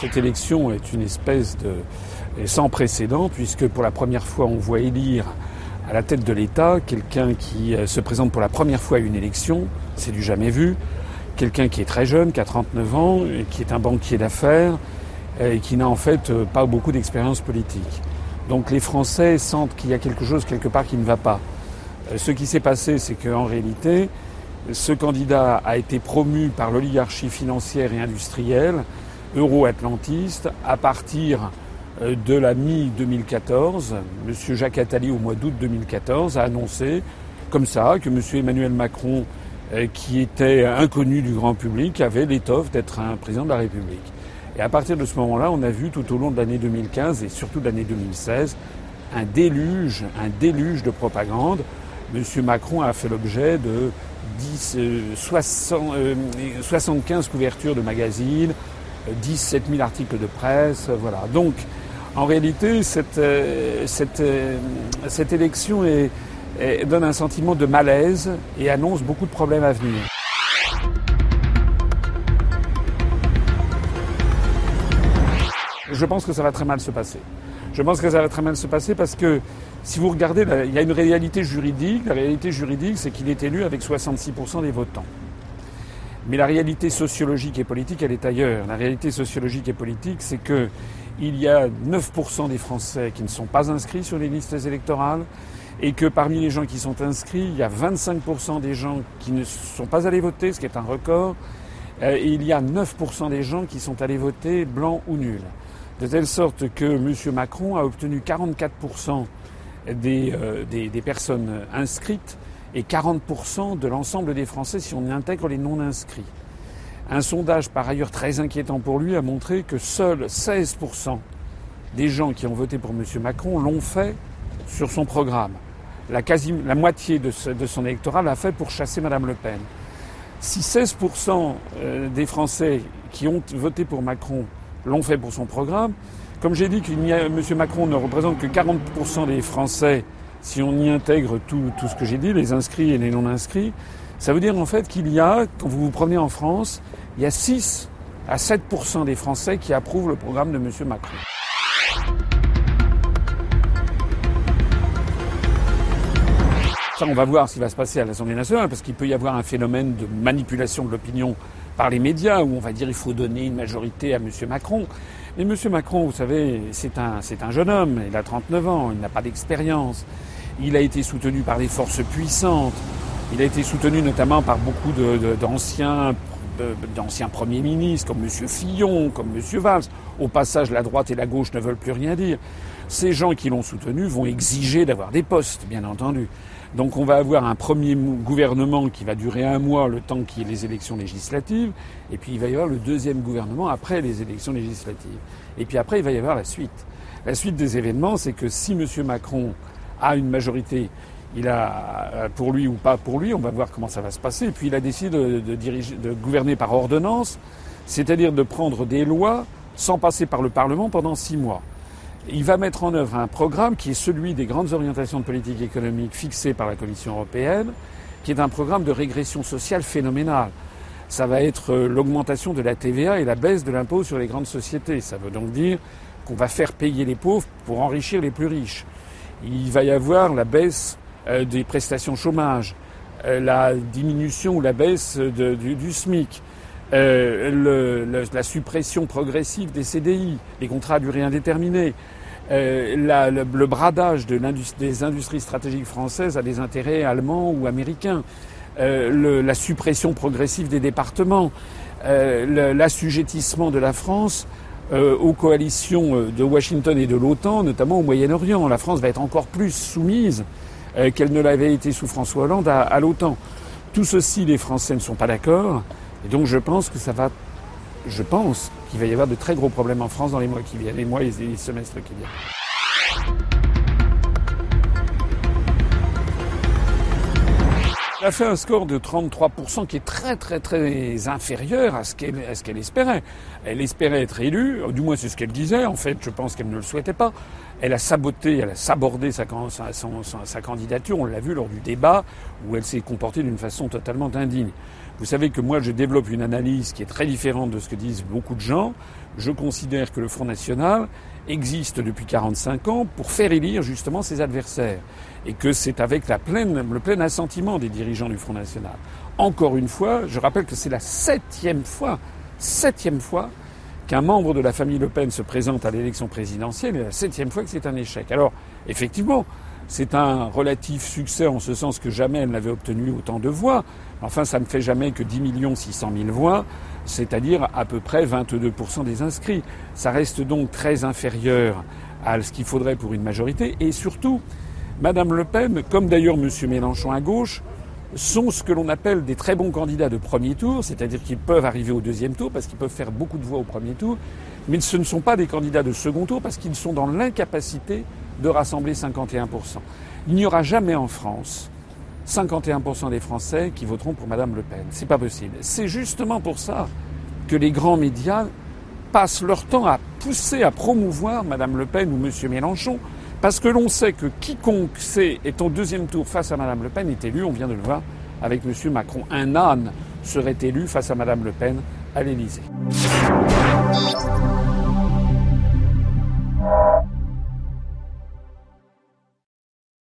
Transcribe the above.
Cette élection est une espèce de sans précédent puisque pour la première fois on voit élire à la tête de l'État quelqu'un qui euh, se présente pour la première fois à une élection, c'est du jamais vu, quelqu'un qui est très jeune, qui a 39 ans, qui est un banquier d'affaires et qui n'a en fait euh, pas beaucoup d'expérience politique. Donc les Français sentent qu'il y a quelque chose quelque part qui ne va pas. Euh, ce qui s'est passé, c'est qu'en réalité, ce candidat a été promu par l'oligarchie financière et industrielle euro-atlantiste à partir euh, de la mi-2014. M. Jacques Attali, au mois d'août 2014, a annoncé comme ça que M. Emmanuel Macron, euh, qui était inconnu du grand public, avait l'étoffe d'être un président de la République. Et à partir de ce moment-là, on a vu tout au long de l'année 2015 et surtout de l'année 2016 un déluge, un déluge de propagande. M. Macron a fait l'objet de 10, 60, 75 couvertures de magazines, 17 000 articles de presse, voilà. Donc, en réalité, cette, euh, cette, euh, cette élection donne un sentiment de malaise et annonce beaucoup de problèmes à venir. Je pense que ça va très mal se passer. Je pense que ça va très mal se passer parce que si vous regardez, il y a une réalité juridique. La réalité juridique, c'est qu'il est élu avec 66% des votants. Mais la réalité sociologique et politique, elle est ailleurs. La réalité sociologique et politique, c'est que il y a 9% des Français qui ne sont pas inscrits sur les listes électorales et que parmi les gens qui sont inscrits, il y a 25% des gens qui ne sont pas allés voter, ce qui est un record, euh, et il y a 9% des gens qui sont allés voter blanc ou nul. De telle sorte que M. Macron a obtenu 44% des, euh, des, des personnes inscrites et 40% de l'ensemble des Français si on intègre les non-inscrits. Un sondage par ailleurs très inquiétant pour lui a montré que seuls 16% des gens qui ont voté pour M. Macron l'ont fait sur son programme. La, quasi, la moitié de, de son électorat l'a fait pour chasser Mme Le Pen. Si 16% euh, des Français qui ont voté pour Macron l'ont fait pour son programme, comme j'ai dit que M. Macron ne représente que 40% des Français si on y intègre tout, tout ce que j'ai dit, les inscrits et les non-inscrits, ça veut dire en fait qu'il y a, quand vous vous promenez en France, il y a 6 à 7% des Français qui approuvent le programme de M. Macron. Ça, on va voir ce qui va se passer à l'Assemblée nationale, parce qu'il peut y avoir un phénomène de manipulation de l'opinion par les médias, où on va dire qu'il faut donner une majorité à M. Macron. Mais M. Macron, vous savez, c'est un, c'est un jeune homme, il a 39 ans, il n'a pas d'expérience. Il a été soutenu par des forces puissantes. Il a été soutenu notamment par beaucoup d'anciens d'anciens premiers ministres comme M. Fillon, comme M. Valls. Au passage, la droite et la gauche ne veulent plus rien dire. Ces gens qui l'ont soutenu vont exiger d'avoir des postes, bien entendu. Donc on va avoir un premier gouvernement qui va durer un mois, le temps qu'il y ait les élections législatives, et puis il va y avoir le deuxième gouvernement après les élections législatives. Et puis après, il va y avoir la suite. La suite des événements, c'est que si M. Macron a une majorité. Il a euh, pour lui ou pas pour lui, on va voir comment ça va se passer. Et puis il a décidé de, gouverner par ordonnance, c'est-à-dire de prendre des lois sans passer par le Parlement pendant six mois. Il va mettre en œuvre un programme qui est celui des grandes orientations de politique économique fixées par la Commission européenne, qui est un programme de régression sociale phénoménale. Ça va être euh, l'augmentation de la TVA et la baisse de l'impôt sur les grandes sociétés. Ça veut donc dire qu'on va faire payer les pauvres pour enrichir les plus riches il va y avoir la baisse euh, des prestations chômage, euh, la diminution ou la baisse du, SMIC, la suppression progressive des CDI, les contrats à durée indéterminée, le, bradage des industries stratégiques françaises à des intérêts allemands ou américains, la suppression progressive des départements, l'assujettissement de la France euh, aux coalitions euh, de Washington et de l'OTAN, notamment au Moyen-Orient. La France va être encore plus soumise euh, qu'elle ne l'avait été sous François Hollande à, l'OTAN. Tout ceci, les Français ne sont pas d'accord, et donc je pense que ça va, je pense qu'il va y avoir de très gros problèmes en France dans les mois qui viennent, les mois et les semestres qui viennent. A fait un score de 33% qui est très très très inférieur à ce qu'elle espérait. Elle espérait être élue, du moins c'est ce qu'elle disait, en fait je pense qu'elle ne le souhaitait pas. Elle a saboté, elle a sabordé sa, sa, sa candidature, on l'a vu lors du débat, où elle s'est comportée d'une façon totalement indigne. Vous savez que moi je développe une analyse qui est très différente de ce que disent beaucoup de gens. Je considère que le Front National existe depuis 45 ans pour faire élire justement ses adversaires et que c'est avec le plein assentiment des dirigeants du Front National. Encore une fois, je rappelle que c'est la septième fois, septième fois qu'un membre de la famille Le Pen se présente à l'élection présidentielle et la septième fois que c'est un échec. Alors, effectivement, c'est un relatif succès en ce sens que jamais elle n'avait obtenu autant de voix. Enfin, ça ne fait jamais que 10 millions 600 000 voix, c'est-à-dire à peu près 22% des inscrits. Ça reste donc très inférieur à ce qu'il faudrait pour une majorité. Et surtout, Madame Le Pen, comme d'ailleurs M. Mélenchon à gauche, sont ce que l'on appelle des très bons candidats de premier tour, c'est-à-dire qu'ils peuvent arriver au deuxième tour parce qu'ils peuvent faire beaucoup de voix au premier tour, mais ce ne sont pas des candidats de second tour parce qu'ils sont dans l'incapacité de rassembler 51%. Il n'y aura jamais en France 51% des Français qui voteront pour Madame Le Pen. C'est pas possible. C'est justement pour ça que les grands médias passent leur temps à pousser, à promouvoir Madame Le Pen ou Monsieur Mélenchon, parce que l'on sait que quiconque sait est au deuxième tour face à Madame Le Pen est élu, on vient de le voir avec Monsieur Macron. Un âne serait élu face à Madame Le Pen à l'Élysée.